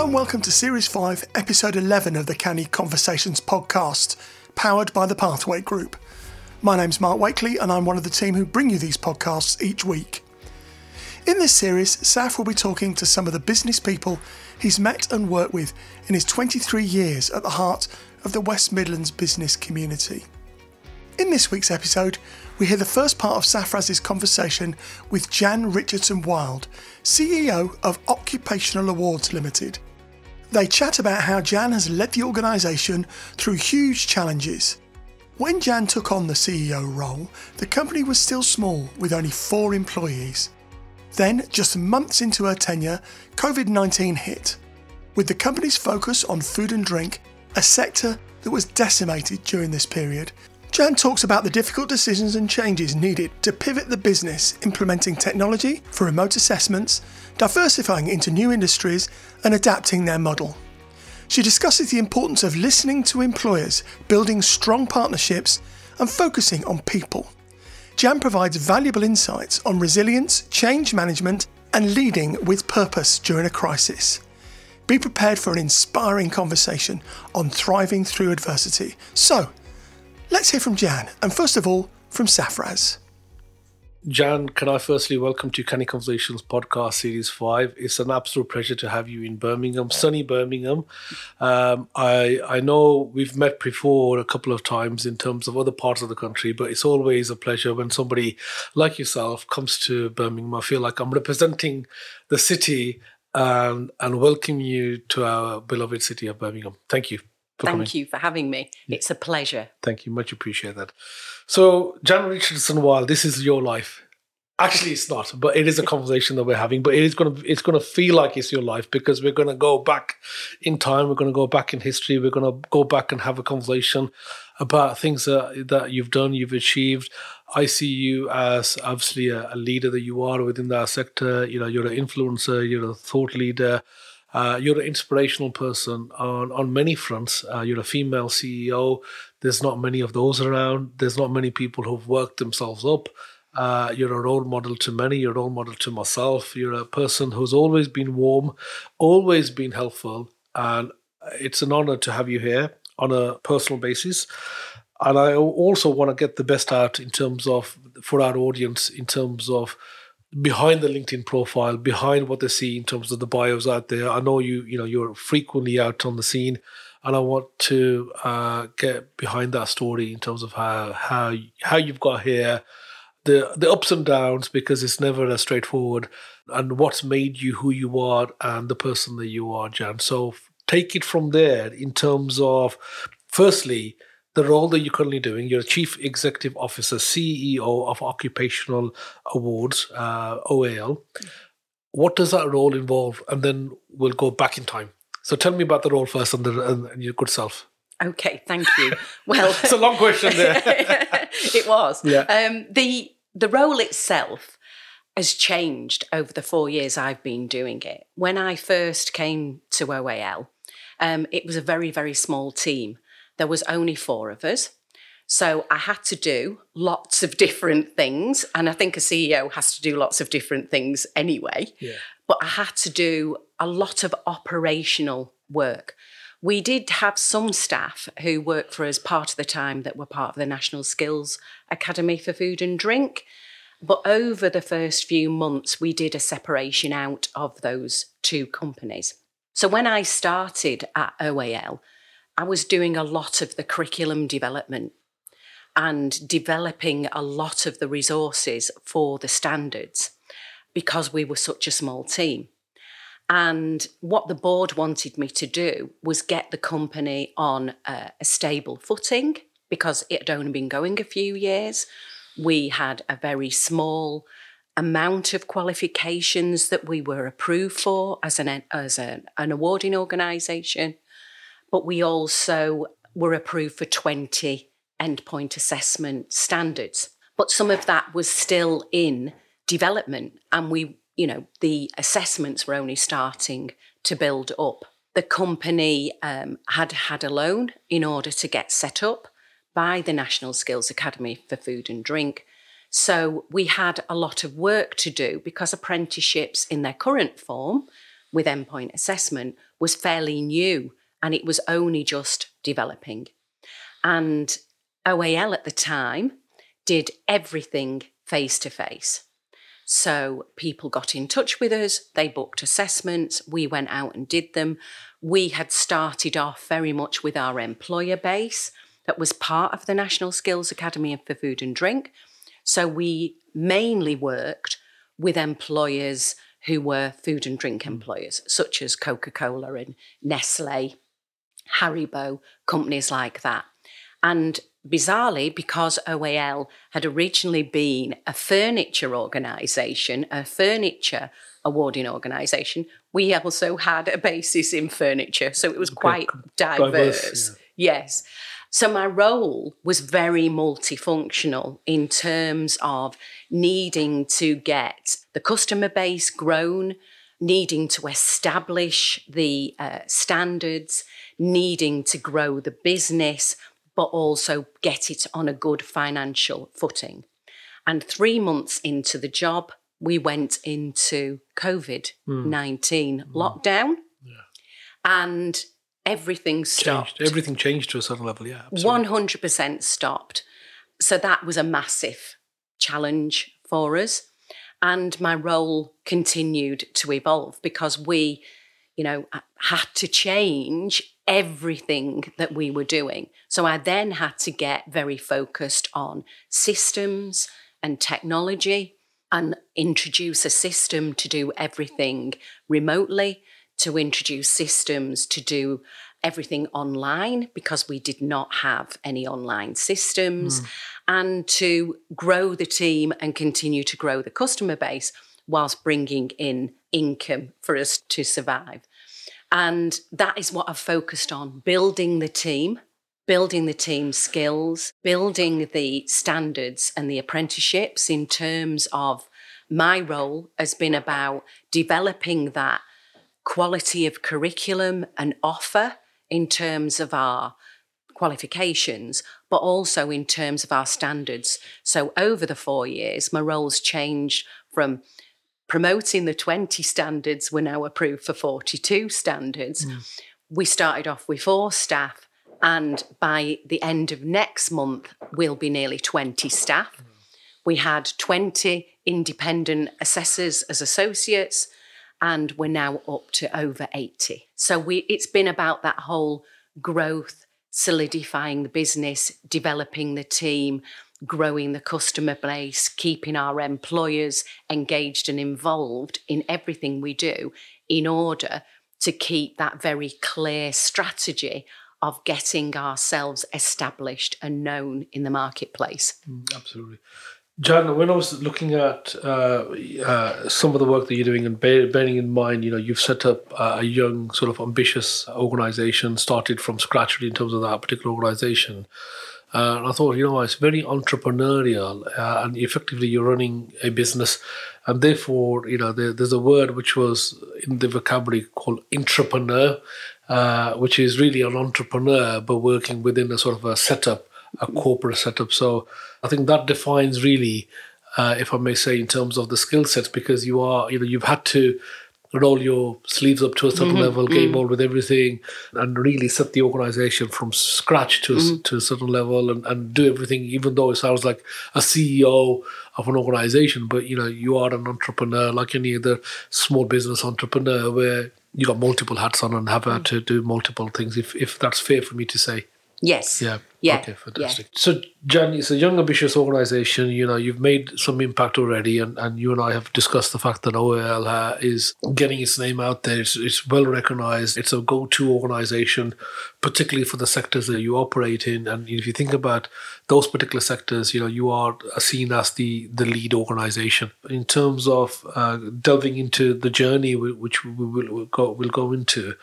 Hello and welcome to Series 5, Episode 11 of the Canny Conversations podcast, powered by the Pathway Group. My name's Mark Wakely and I'm one of the team who bring you these podcasts each week. In this series, Saf will be talking to some of the business people he's met and worked with in his 23 years at the heart of the West Midlands business community. In this week's episode, we hear the first part of Safaraz's conversation with Jan Richardson Wilde, CEO of Occupational Awards Limited. They chat about how Jan has led the organisation through huge challenges. When Jan took on the CEO role, the company was still small with only four employees. Then, just months into her tenure, COVID 19 hit. With the company's focus on food and drink, a sector that was decimated during this period, Jan talks about the difficult decisions and changes needed to pivot the business, implementing technology for remote assessments, diversifying into new industries, and adapting their model. She discusses the importance of listening to employers, building strong partnerships, and focusing on people. Jan provides valuable insights on resilience, change management, and leading with purpose during a crisis. Be prepared for an inspiring conversation on thriving through adversity. So, Let's hear from Jan, and first of all, from Safaraz. Jan, can I firstly welcome to Canny Conversations podcast series five? It's an absolute pleasure to have you in Birmingham, sunny Birmingham. Um, I I know we've met before a couple of times in terms of other parts of the country, but it's always a pleasure when somebody like yourself comes to Birmingham. I feel like I'm representing the city and and welcome you to our beloved city of Birmingham. Thank you. Thank coming. you for having me. Yeah. It's a pleasure. Thank you. Much appreciate that. So, Jan Richardson Wilde, this is your life. Actually, it's not, but it is a conversation that we're having. But it is going to it's going to feel like it's your life because we're going to go back in time. We're going to go back in history. We're going to go back and have a conversation about things that that you've done, you've achieved. I see you as obviously a, a leader that you are within that sector. You know, you're an influencer. You're a thought leader. Uh, you're an inspirational person on, on many fronts. Uh, you're a female CEO. There's not many of those around. There's not many people who've worked themselves up. Uh, you're a role model to many. You're a role model to myself. You're a person who's always been warm, always been helpful. And it's an honor to have you here on a personal basis. And I also want to get the best out in terms of, for our audience, in terms of behind the LinkedIn profile, behind what they see in terms of the bios out there. I know you, you know, you're frequently out on the scene, and I want to uh, get behind that story in terms of how how how you've got here, the the ups and downs, because it's never as straightforward, and what's made you who you are and the person that you are, Jan. So take it from there in terms of, firstly the role that you're currently doing. You're a Chief Executive Officer, CEO of Occupational Awards, uh, OAL. What does that role involve? And then we'll go back in time. So tell me about the role first and, the, and your good self. Okay, thank you. Well, it's a long question there. it was. Yeah. Um, the the role itself has changed over the four years I've been doing it. When I first came to OAL, um, it was a very very small team there was only four of us. So I had to do lots of different things. And I think a CEO has to do lots of different things anyway. Yeah. But I had to do a lot of operational work. We did have some staff who worked for us part of the time that were part of the National Skills Academy for Food and Drink. But over the first few months, we did a separation out of those two companies. So when I started at OAL, I was doing a lot of the curriculum development and developing a lot of the resources for the standards because we were such a small team. And what the board wanted me to do was get the company on a, a, stable footing because it had only been going a few years. We had a very small amount of qualifications that we were approved for as an, as an, an awarding organisation but we also were approved for 20 endpoint assessment standards. But some of that was still in development, and we, you know, the assessments were only starting to build up. The company um, had had a loan in order to get set up by the National Skills Academy for Food and Drink. So we had a lot of work to do because apprenticeships in their current form with endpoint assessment was fairly new and it was only just developing. And OAL at the time did everything face to face. So people got in touch with us, they booked assessments, we went out and did them. We had started off very much with our employer base that was part of the National Skills Academy for Food and Drink. So we mainly worked with employers who were food and drink employers, such as Coca Cola and Nestle, Haribo, companies like that. And bizarrely, because OAL had originally been a furniture organisation, a furniture awarding organisation, we also had a basis in furniture. So it was quite diverse. diverse yeah. Yes. So my role was very multifunctional in terms of needing to get the customer base grown, needing to establish the uh, standards, needing to grow the business but also get it on a good financial footing. And three months into the job, we went into COVID 19 mm. lockdown. Yeah. And everything stopped. Changed. Everything changed to a certain level, yeah. Absolutely. 100% stopped. So that was a massive challenge for us. And my role continued to evolve because we, you know, had to change everything that we were doing. So I then had to get very focused on systems and technology and introduce a system to do everything remotely, to introduce systems to do everything online because we did not have any online systems, mm. and to grow the team and continue to grow the customer base whilst bringing in income for us to survive. And that is what I've focused on building the team, building the team skills, building the standards and the apprenticeships in terms of my role has been about developing that quality of curriculum and offer in terms of our qualifications, but also in terms of our standards. So over the four years, my role's changed from promoting the 20 standards, we're now approved for 42 standards. Mm. We started off with four staff, and by the end of next month, we'll be nearly 20 staff. Mm. We had 20 independent assessors as associates, and we're now up to over 80. So we, it's been about that whole growth, solidifying the business, developing the team, growing the customer base, keeping our employers engaged and involved in everything we do in order to keep that very clear strategy of getting ourselves established and known in the marketplace. Mm, absolutely. John, when I was looking at uh, uh, some of the work that you're doing and bearing in mind, you know, you've set up a young, sort of ambitious organization, started from scratch really in terms of that particular organization. Uh, and I thought, you know, it's very entrepreneurial, uh, and effectively you're running a business, and therefore, you know, there, there's a word which was in the vocabulary called intrapreneur, uh, which is really an entrepreneur but working within a sort of a setup, a corporate setup. So I think that defines really, uh, if I may say, in terms of the skill sets, because you are, you know, you've had to roll your sleeves up to a certain mm-hmm. level, get mm-hmm. involved with everything, and really set the organization from scratch to, a, to a certain level and, and do everything, even though it sounds like a CEO of an organization, but you know, you are an entrepreneur like any other small business entrepreneur where you got multiple hats on and have had mm-hmm. to do multiple things, if, if that's fair for me to say. Yes. Yeah. Yeah. Okay, fantastic. Yeah. So, Jan, it's a young, ambitious organization. You know, you've made some impact already, and, and you and I have discussed the fact that OAL uh, is getting its name out there. It's, it's well recognized. It's a go to organization, particularly for the sectors that you operate in. And if you think about those particular sectors, you know, you are seen as the, the lead organization. In terms of uh, delving into the journey, which we will we'll go, we'll go into,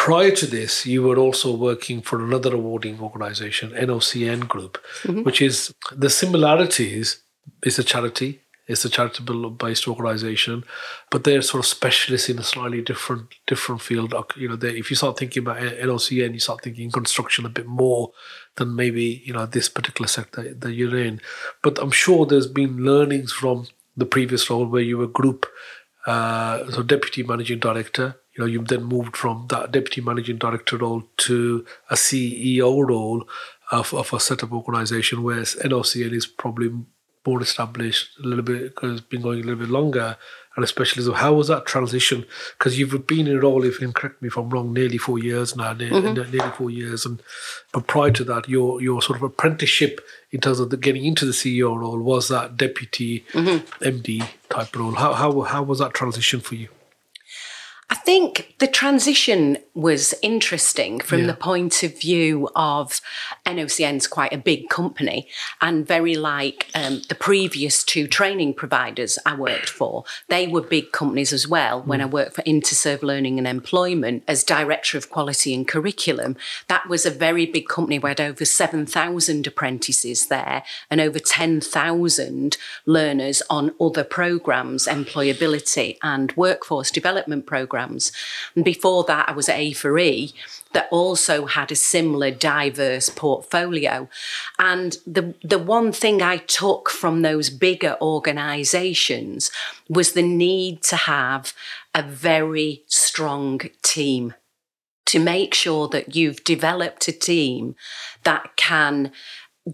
prior to this, you were also working for another awarding organization, NOCN Group, mm-hmm. which is the similarities is a charity, it's a charitable based organization, but they're sort of specialists in a slightly different different field. You know, if you start thinking about NOCN, you start thinking construction a bit more than maybe you know this particular sector that you're in. But I'm sure there's been learnings from the previous role where you were group uh, so deputy managing director. You know, you then moved from that deputy managing director role to a CEO role of, of a setup organization, whereas NOCN is probably more established a little bit because it's been going a little bit longer and especially so how was that transition because you've been in a role if you can correct me if i'm wrong nearly four years now mm-hmm. nearly four years and but prior to that your your sort of apprenticeship in terms of the getting into the ceo role was that deputy mm-hmm. md type role how, how how was that transition for you I think the transition was interesting from yeah. the point of view of NOCN's quite a big company and very like um, the previous two training providers I worked for. They were big companies as well. Mm. When I worked for Interserve Learning and Employment as Director of Quality and Curriculum, that was a very big company. We had over 7,000 apprentices there and over 10,000 learners on other programs, employability and workforce development programs programs. And before that, I was at A4E that also had a similar diverse portfolio. And the, the one thing I took from those bigger organizations was the need to have a very strong team to make sure that you've developed a team that can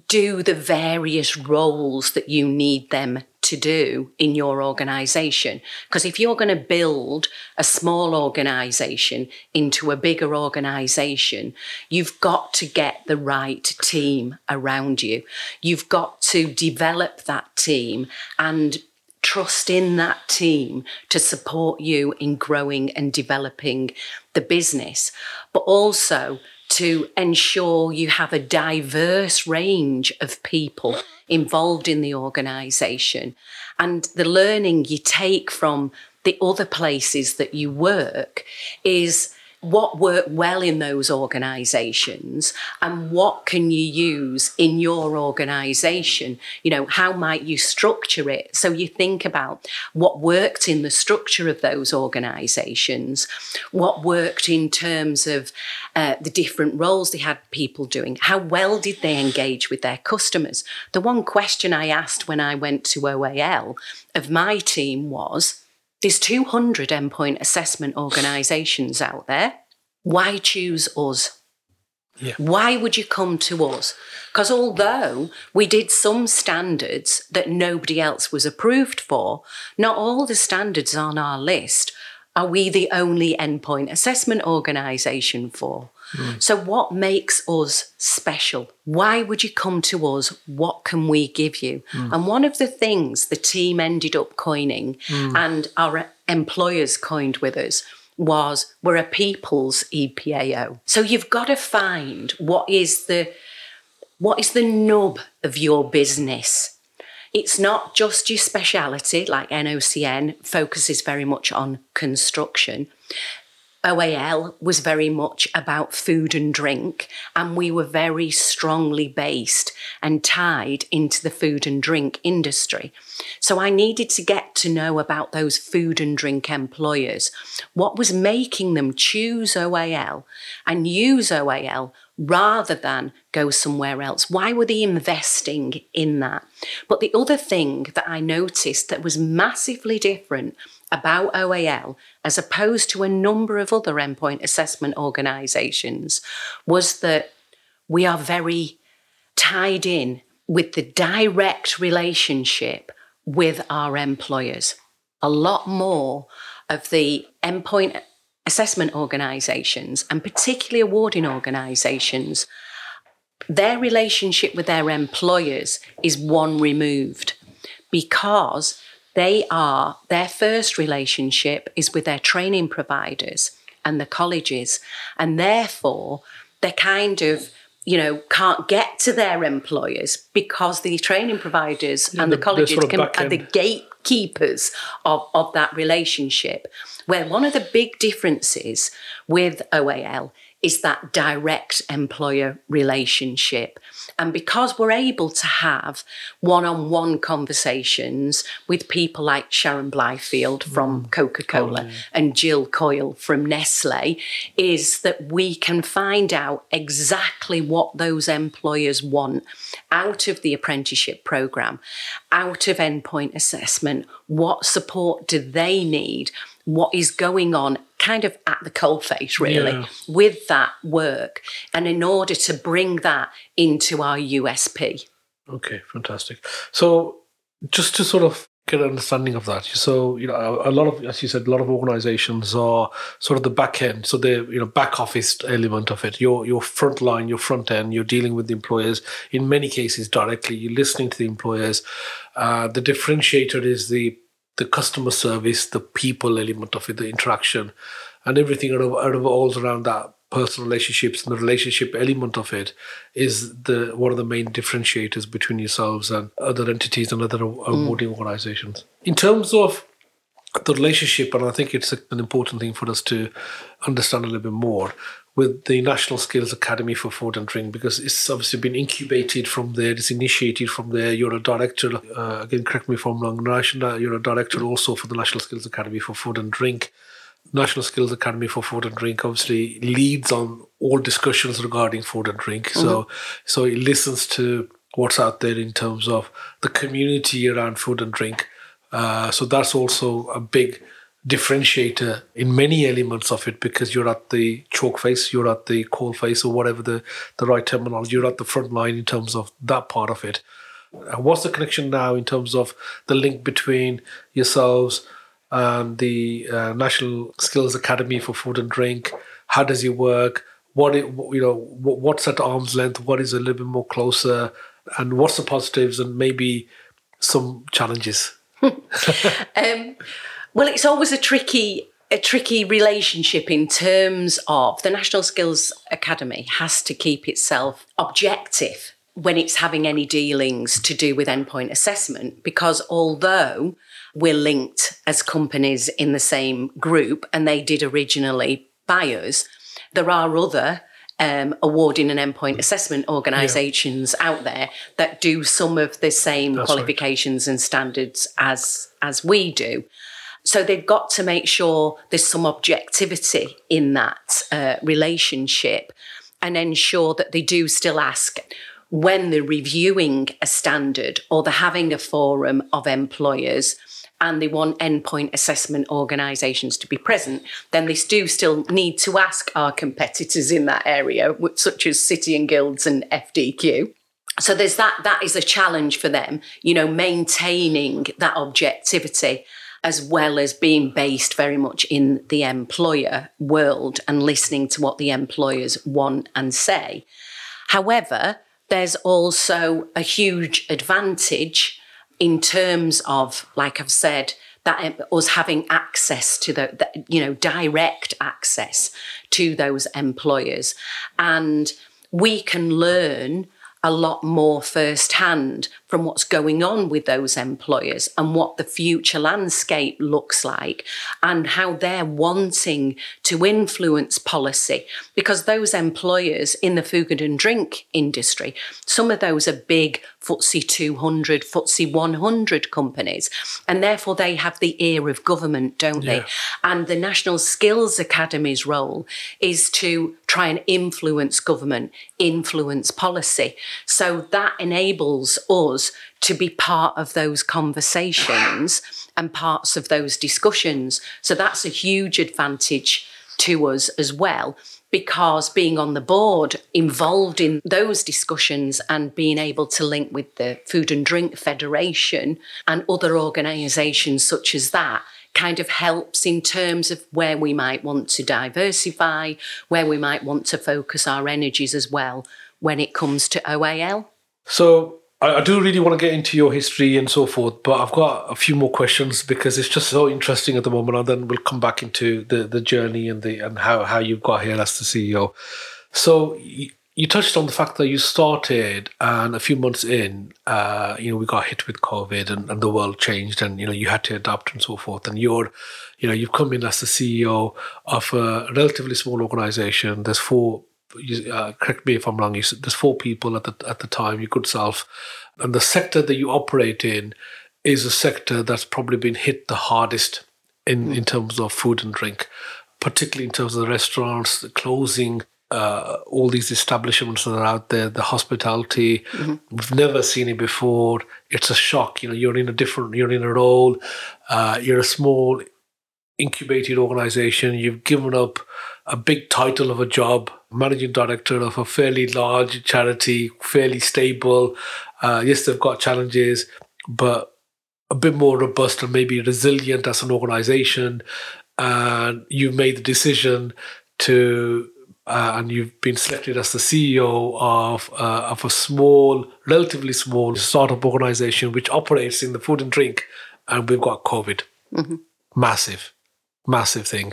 do the various roles that you need them to do in your organization. Because if you're going to build a small organization into a bigger organization, you've got to get the right team around you. You've got to develop that team and trust in that team to support you in growing and developing the business, but also to ensure you have a diverse range of people involved in the organization and the learning you take from the other places that you work is what worked well in those organizations and what can you use in your organization? You know how might you structure it? So you think about what worked in the structure of those organizations what worked in terms of uh, the different roles they had people doing how well did they engage with their customers? The one question i asked when i went to oal of my team was there's 200 endpoint assessment organisations out there. Why choose us? Yeah. Why would you come to us? Because although we did some standards that nobody else was approved for, not all the standards on our list are we the only endpoint assessment organisation for. Mm. So, what makes us special? Why would you come to us? What can we give you? Mm. And one of the things the team ended up coining mm. and our employers coined with us was we're a people's EPAO. So you've got to find what is the what is the nub of your business it's not just your speciality, like NOCN focuses very much on construction. OAL was very much about food and drink, and we were very strongly based and tied into the food and drink industry. So I needed to get to know about those food and drink employers, what was making them choose OAL and use OAL rather than go somewhere else? Why were they investing in that? But the other thing that I noticed that was massively different about OAL as opposed to a number of other endpoint assessment organisations was that we are very tied in with the direct relationship with our employers. A lot more of the endpoint assessment organisations and particularly awarding organisations, their relationship with their employers is one removed because they are, their first relationship is with their training providers and the colleges. And therefore, they kind of you know, can't get to their employers because the training providers yeah, and the, the colleges sort of can, are the gatekeepers of, of that relationship. Where one of the big differences with OAL is that direct employer relationship. And because we're able to have one on one conversations with people like Sharon Blyfield from mm. Coca Cola oh, yeah. and Jill Coyle from Nestle, is that we can find out exactly what those employers want out of the apprenticeship program, out of endpoint assessment. What support do they need? What is going on kind of at the coalface, really, yeah. with that work. And in order to bring that into our USP. Okay, fantastic. So, just to sort of get an understanding of that. So, you know, a lot of, as you said, a lot of organizations are sort of the back end. So the, you know, back office element of it, your, your front line, your front end, you're dealing with the employers in many cases directly. You're listening to the employers. Uh, the differentiator is the the customer service, the people element of it, the interaction, and everything out of, out of all around that personal relationships and the relationship element of it is the one of the main differentiators between yourselves and other entities and other mm. awarding mm. organizations. In terms of the relationship, and I think it's an important thing for us to understand a little bit more with the National Skills Academy for Food and Drink because it's obviously been incubated from there, it's initiated from there. You're a director, uh, again, correct me if I'm wrong, you're a director also for the National Skills Academy for Food and Drink. National Skills Academy for Food and Drink obviously leads on all discussions regarding food and drink. Mm-hmm. So, so it listens to what's out there in terms of the community around food and drink. Uh, so that's also a big differentiator in many elements of it because you're at the chalk face, you're at the coal face, or whatever the, the right terminology, you're at the front line in terms of that part of it. What's the connection now in terms of the link between yourselves and the uh, National Skills Academy for Food and Drink? How does it work? What it, you know, what's at arm's length? What is a little bit more closer? And what's the positives and maybe some challenges? um, well, it's always a tricky a tricky relationship in terms of the National Skills Academy has to keep itself objective when it's having any dealings to do with endpoint assessment because although we're linked as companies in the same group and they did originally buy us, there are other um, awarding and endpoint assessment organisations yeah. out there that do some of the same That's qualifications right. and standards as as we do. So they've got to make sure there's some objectivity in that uh, relationship and ensure that they do still ask when they're reviewing a standard or they're having a forum of employers and they want endpoint assessment organisations to be present, then they do still need to ask our competitors in that area, such as City and Guilds and FDQ. So there's that, that is a challenge for them, you know, maintaining that objectivity as well as being based very much in the employer world and listening to what the employers want and say. However, there's also a huge advantage in terms of, like I've said, that us having access to the, the, you know direct access to those employers and we can learn a lot more firsthand from what's going on with those employers and what the future landscape looks like and how they're wanting to influence policy. Because those employers in the food and drink industry, some of those are big FTSE 200, FTSE 100 companies, and therefore they have the ear of government, don't yeah. they? And the National Skills Academy's role is to try and influence government, influence policy. So that enables us to be part of those conversations and parts of those discussions. So that's a huge advantage to us as well because being on the board involved in those discussions and being able to link with the Food and Drink Federation and other organisations such as that kind of helps in terms of where we might want to diversify, where we might want to focus our energies as well when it comes to OAL. So I, do really want to get into your history and so forth, but I've got a few more questions because it's just so interesting at the moment, and then we'll come back into the, the journey and the and how, how you got here as the CEO. So you touched on the fact that you started and a few months in, uh, you know, we got hit with COVID and, and, the world changed and, you know, you had to adapt and so forth. And you're, you know, you've come in as the CEO of a relatively small organization. There's four, uh, correct me if I'm wrong, there's four people at the, at the time, your good self. And the sector that you operate in is a sector that's probably been hit the hardest in, mm. in terms of food and drink, particularly in terms of the restaurants, the closing, uh, all these establishments that are out there, the hospitality. Mm-hmm. We've never seen it before. It's a shock. You know, you're in a different, you're in a role. Uh, you're a small incubated organization. You've given up a big title of a job, managing director of a fairly large charity, fairly stable. Uh, yes, they've got challenges, but a bit more robust and maybe resilient as an organization. And you made the decision to uh, and you've been selected as the CEO of uh, of a small, relatively small startup organization which operates in the food and drink, and we've got COVID, mm-hmm. massive, massive thing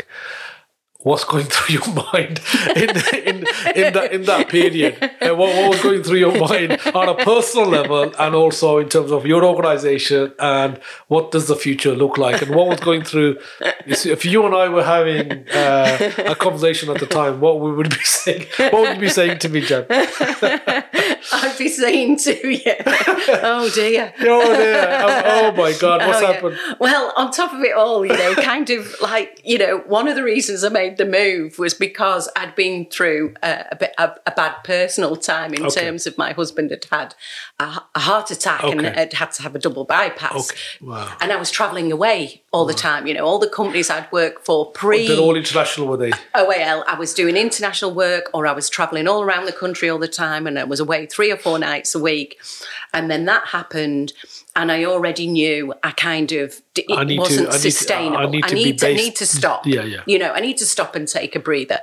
what's going through your mind in in in that in that period, and what, what was going through your mind on a personal level, and also in terms of your organization, and what does the future look like, and what was going through. If you and I were having uh, a conversation at the time, what we would be saying, what would you be saying to me, Jen? I'd be saying to you, "Oh dear, oh dear, oh, oh my God, what's oh, happened?" Yeah. Well, on top of it all, you know, kind of like you know, one of the reasons I made made the move was because I'd been through a, a, bit, a, a bad personal time in okay. terms of my husband had had a, a heart attack okay. and had had to have a double bypass. Okay. Wow. And I was travelling away all wow. the time. You know, all the companies I'd worked for pre. Oh, they're all international, were they? Oh, OAL. I was doing international work or I was travelling all around the country all the time and I was away three or four nights a week. And then that happened and I already knew I kind of it wasn't to, sustainable. I need, to, I need, to, I need to stop. Yeah, yeah. You know, I need to stop and take a breather.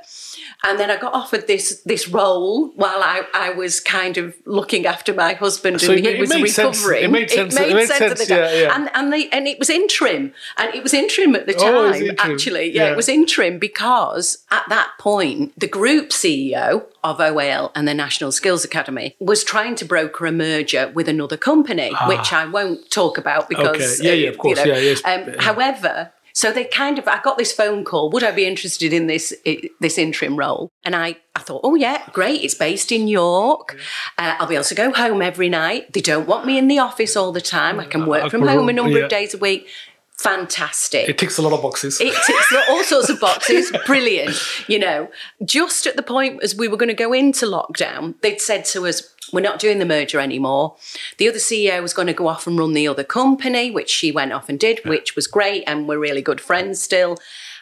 And then I got offered this this role while I, I was kind of looking after my husband so and he was recovering. Sense. It made sense. It made, it made sense, sense, at the time. Yeah, yeah. And and, the, and it was interim. And it was interim at the oh, time, oh, actually. Yeah, yeah, it was interim because at that point, the group CEO of OAL and the National Skills Academy was trying to broker a merger with another company, ah. which I won't talk about because. Okay. Yeah, yeah, of course. You know, yeah, yes. Um, however, so they kind of, I got this phone call. Would I be interested in this this interim role? And I, I thought, oh yeah, great. It's based in York. Uh, I'll be able to go home every night. They don't want me in the office all the time. I can work from home a number of days a week. Fantastic. It ticks a lot of boxes. It ticks all sorts of boxes. Brilliant. You know, just at the point as we were going to go into lockdown, they'd said to us, we're not doing the merger anymore. The other CEO was going to go off and run the other company, which she went off and did, yeah. which was great. And we're really good friends still.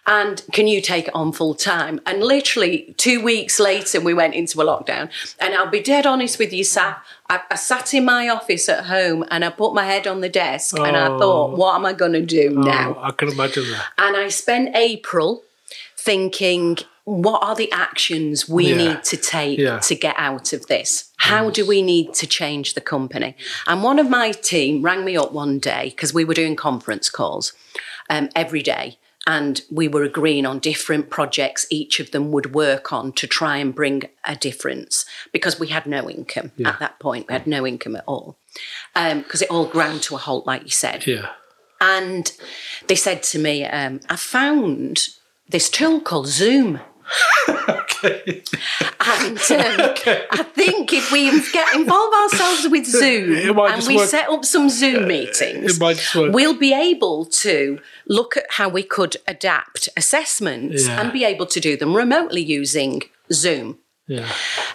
And can you take it on full time? And literally two weeks later, we went into a lockdown. And I'll be dead honest with you, Saf. I, I sat in my office at home and I put my head on the desk oh. and I thought, oh. what am I going to do oh, now? I can imagine that. And I spent April thinking, what are the actions we yeah. need to take yeah. to get out of this? How do we need to change the company? And one of my team rang me up one day because we were doing conference calls um, every day. And we were agreeing on different projects each of them would work on to try and bring a difference because we had no income yeah. at that point. We had no income at all because um, it all ground to a halt, like you said. Yeah. And they said to me, um, I found this tool called Zoom okay. And um, okay. I think if we get involve ourselves with Zoom and we work. set up some Zoom meetings, we'll be able to look at how we could adapt assessments yeah. and be able to do them remotely using Zoom. Yeah.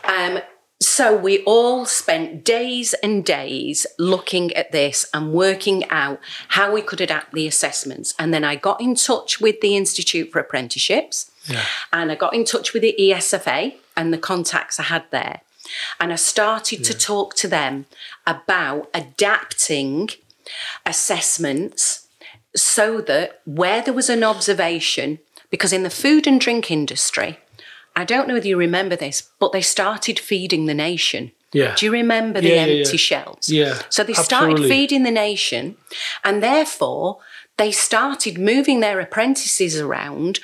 Um, so we all spent days and days looking at this and working out how we could adapt the assessments. And then I got in touch with the Institute for Apprenticeships yeah. and I got in touch with the ESFA and the contacts I had there. And I started yeah. to talk to them about adapting assessments so that where there was an observation, because in the food and drink industry, I don't know whether you remember this, but they started feeding the nation. Yeah. Do you remember the yeah, empty yeah, yeah. shelves? Yeah. So they started feeding the nation, and therefore they started moving their apprentices around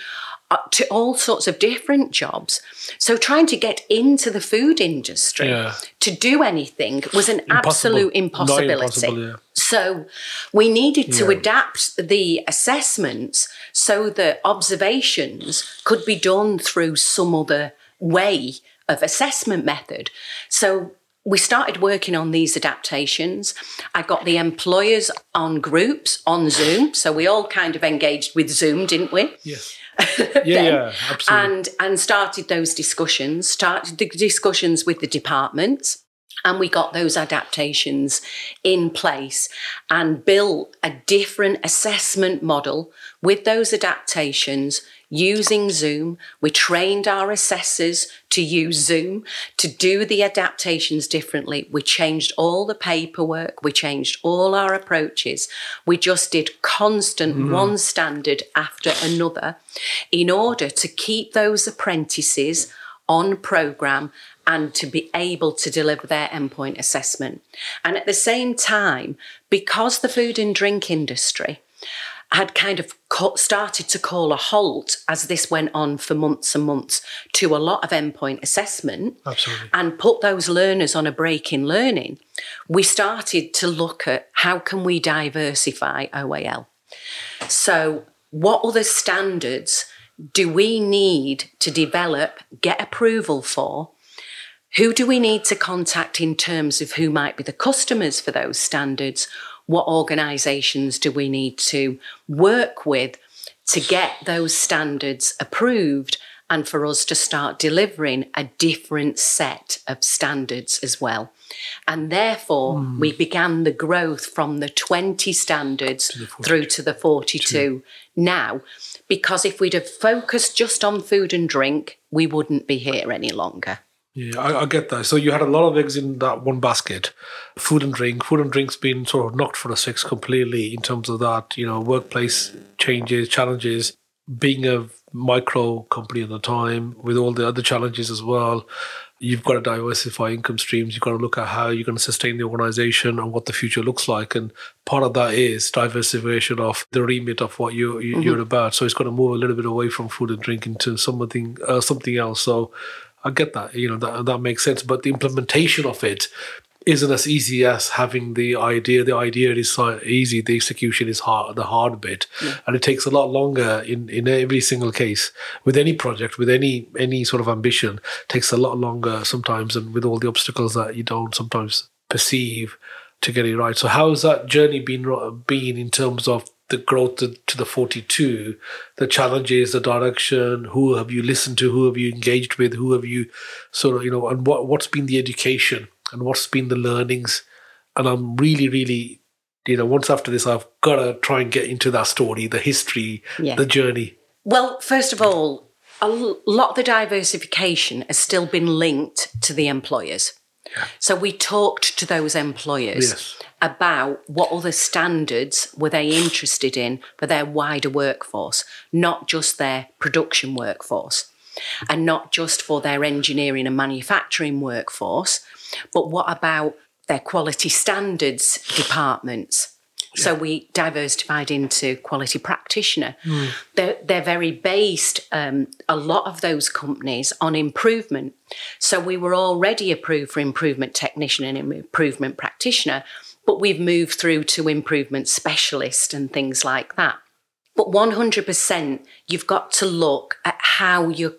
Uh, to all sorts of different jobs. So trying to get into the food industry yeah. to do anything was an Impossible. absolute impossibility. Yeah. So we needed to yeah. adapt the assessments so that observations could be done through some other way of assessment method. So we started working on these adaptations. I got the employers on groups on Zoom. So we all kind of engaged with Zoom, didn't we? Yes. yeah, yeah, absolutely. And and started those discussions, started the discussions with the departments. And we got those adaptations in place and built a different assessment model with those adaptations using Zoom. We trained our assessors to use Zoom to do the adaptations differently. We changed all the paperwork, we changed all our approaches. We just did constant mm. one standard after another in order to keep those apprentices on program and to be able to deliver their endpoint assessment. And at the same time, because the food and drink industry had kind of started to call a halt as this went on for months and months to a lot of endpoint assessment Absolutely. and put those learners on a break in learning. We started to look at how can we diversify oal so what other standards do we need to develop get approval for? Who do we need to contact in terms of who might be the customers for those standards what organisations do we need to work with to get those standards approved and for us to start delivering a different set of standards as well. And therefore, mm. we began the growth from the 20 standards to the through to the 42 True. now, because if we'd have focused just on food and drink, we wouldn't be here any longer. Yeah, I, I, get that. So you had a lot of eggs in that one basket. Food and drink. Food and drink's been sort of knocked for a six completely in terms of that, you know, workplace changes, challenges, being a micro company at the time with all the other challenges as well. You've got to diversify income streams. You've got to look at how you're going to sustain the organization and what the future looks like. And part of that is diversification of the remit of what you, you, mm-hmm. about. So it's got to move a little bit away from food and drink into something uh, something else. So I get that, you know, that, that makes sense. But the implementation of it isn't as easy as having the idea. The idea is easy. The execution is hard, the hard bit, yeah. and it takes a lot longer in, in every single case. With any project, with any any sort of ambition, takes a lot longer sometimes, and with all the obstacles that you don't sometimes perceive to get it right. So, how has that journey been been in terms of the growth to, the 42, the challenges, the direction, who have you listened to, who have you engaged with, who have you sort of, you know, and what, what's been the education and what's been the learnings. And I'm really, really, you know, once after this, I've got to try and get into that story, the history, yeah. the journey. Well, first of all, a lot of the diversification has still been linked to the employers. Yeah. So we talked to those employers. Yes about what other standards were they interested in for their wider workforce, not just their production workforce, and not just for their engineering and manufacturing workforce, but what about their quality standards departments? Yeah. So we diversified into quality practitioner. Mm. They're, they're very based, um, a lot of those companies, on improvement. So we were already approved for improvement technician and improvement practitioner, but we've moved through to improvement specialist and things like that. But 100%, you've got to look at how your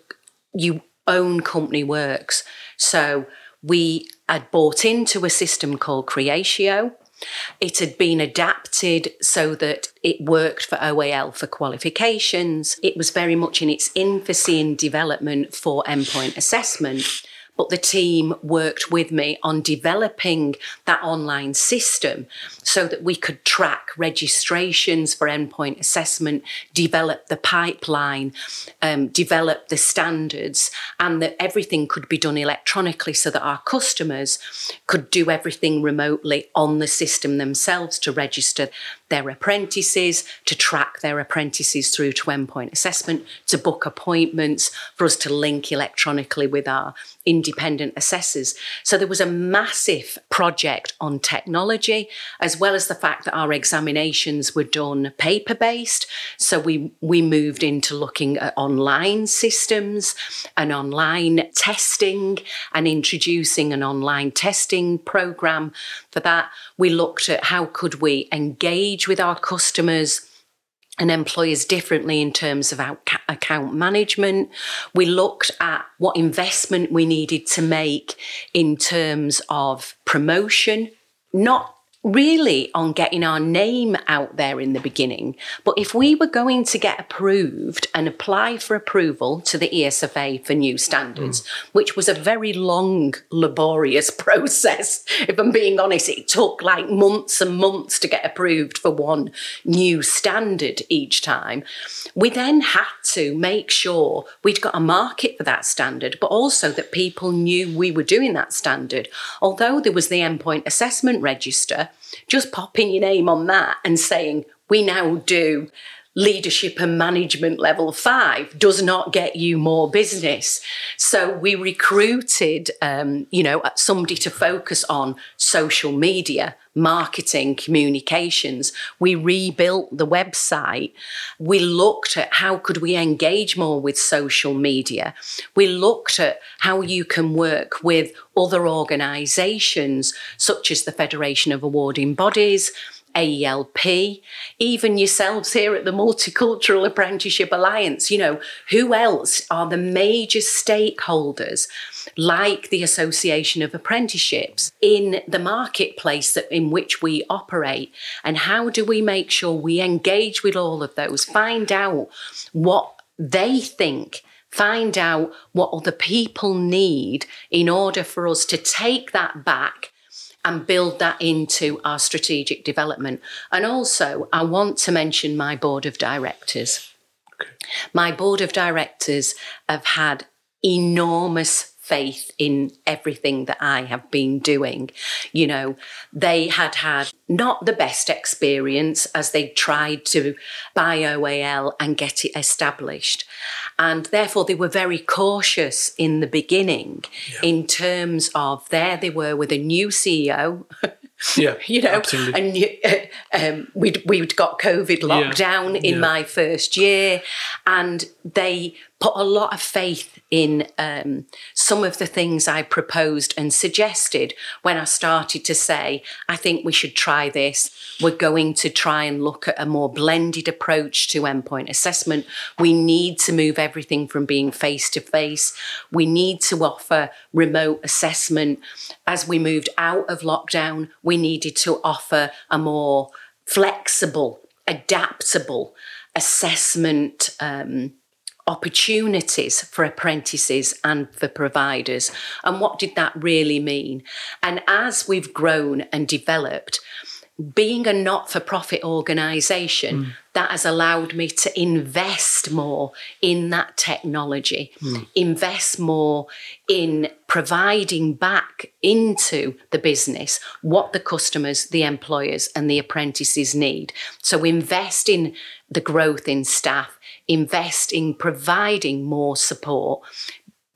you own company works. So we had bought into a system called Creatio. It had been adapted so that it worked for OAL for qualifications. It was very much in its infancy in development for endpoint assessment but the team worked with me on developing that online system so that we could track registrations for endpoint assessment, develop the pipeline, um, develop the standards, and that everything could be done electronically so that our customers could do everything remotely on the system themselves to register their apprentices, to track their apprentices through to endpoint assessment, to book appointments, for us to link electronically with our independent assessors. So there was a massive project on technology, as well as the fact that our examinations were done paper based. So we, we moved into looking at online systems and online testing and introducing an online testing program for that. We looked at how could we engage with our customers and employers differently in terms of account management. We looked at what investment we needed to make in terms of promotion, not really on getting our name out there in the beginning. But if we were going to get approved and apply for approval to the ESFA for new standards, mm. which was a very long, laborious process, if I'm being honest, it took like months and months to get approved for one new standard each time. We then had to make sure we'd got a market for that standard, but also that people knew we were doing that standard. Although there was the endpoint assessment register, just popping your name on that and saying, we now do leadership and management level five does not get you more business. So we recruited, um, you know, somebody to focus on social media, marketing, communications. We rebuilt the website. We looked at how could we engage more with social media. We looked at how you can work with other organizations such as the Federation of Awarding Bodies, AELP, even yourselves here at the Multicultural Apprenticeship Alliance. You know, who else are the major stakeholders, like the Association of Apprenticeships, in the marketplace that, in which we operate? And how do we make sure we engage with all of those, find out what they think? Find out what other people need in order for us to take that back and build that into our strategic development. And also, I want to mention my board of directors. Okay. My board of directors have had enormous faith in everything that I have been doing. You know, they had had not the best experience as they tried to buy OAL and get it established. And therefore, they were very cautious in the beginning yeah. in terms of there they were with a new CEO. Yeah, you know, absolutely. and uh, um, we'd we'd got COVID lockdown yeah. in yeah. my first year, and they put a lot of faith in um, some of the things I proposed and suggested when I started to say, I think we should try this. We're going to try and look at a more blended approach to endpoint assessment. We need to move everything from being face to face. We need to offer remote assessment. As we moved out of lockdown, we needed to offer a more flexible, adaptable assessment. Um, opportunities for apprentices and for providers. And what did that really mean? And as we've grown and developed, being a not for profit organisation, mm. that has allowed me to invest more in that technology, mm. invest more in providing back into the business what the customers, the employers, and the apprentices need. So, invest in the growth in staff, invest in providing more support,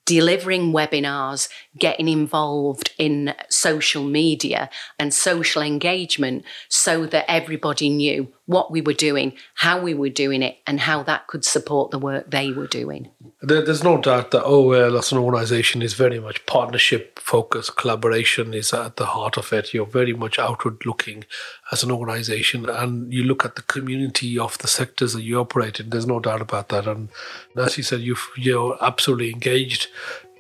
delivering webinars, getting involved in social media and social engagement so that everybody knew what we were doing, how we were doing it, and how that could support the work they were doing. There's no doubt that OAL as an organisation is very much partnership focused, collaboration is at the heart of it. You're very much outward looking as an organisation, and you look at the community of the sectors that you operate in. There's no doubt about that. And as you said, you you're absolutely engaged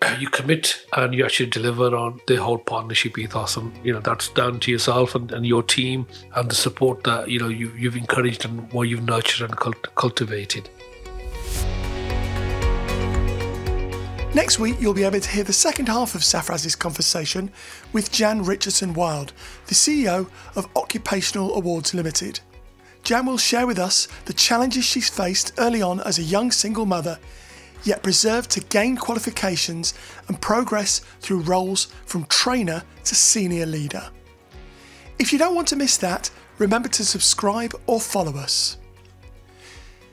Uh, you commit and you actually deliver on the whole partnership ethos and you know that's down to yourself and, and your team and the support that you know you, you've encouraged and what you've nurtured and cult- cultivated Next week, you'll be able to hear the second half of Safaraz's conversation with Jan Richardson Wilde, the CEO of Occupational Awards Limited. Jan will share with us the challenges she's faced early on as a young single mother yet preserved to gain qualifications and progress through roles from trainer to senior leader. If you don't want to miss that, remember to subscribe or follow us.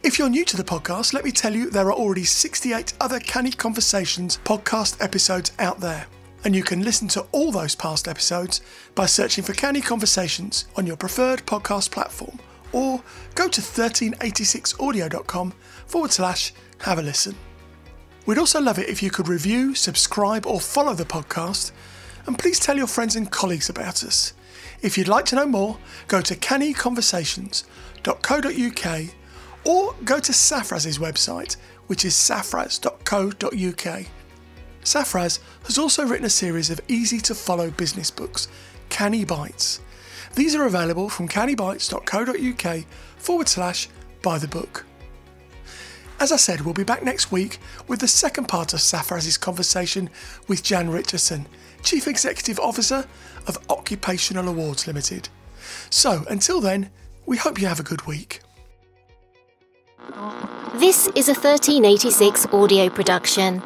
If you're new to the podcast, let me tell you there are already 68 other Canny Conversations podcast episodes out there. And you can listen to all those past episodes by searching for Canny Conversations on your preferred podcast platform or go to 1386audio.com forward slash have a listen. We'd also love it if you could review, subscribe, or follow the podcast, and please tell your friends and colleagues about us. If you'd like to know more, go to cannyconversations.co.uk or go to Safaraz's website, which is safraz.co.uk. Safaraz has also written a series of easy to follow business books, Canny Bites. These are available from cannybites.co.uk forward slash buy the book. As I said, we'll be back next week with the second part of Safaraz's conversation with Jan Richardson, Chief Executive Officer of Occupational Awards Limited. So until then, we hope you have a good week. This is a 1386 audio production.